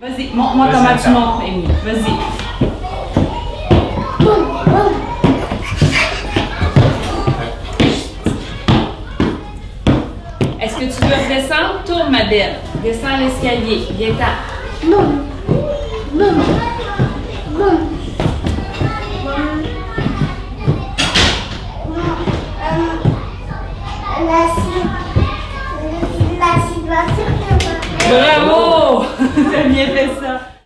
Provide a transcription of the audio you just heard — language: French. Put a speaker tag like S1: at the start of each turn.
S1: Vas-y, montre-moi comment tu montes, Amy. Vas-y. Est-ce que tu veux redescendre? Tourne, ma belle. Descends l'escalier. Viens-t'en.
S2: Boum. Boum. La
S1: Bravo! T'as bien fait ça.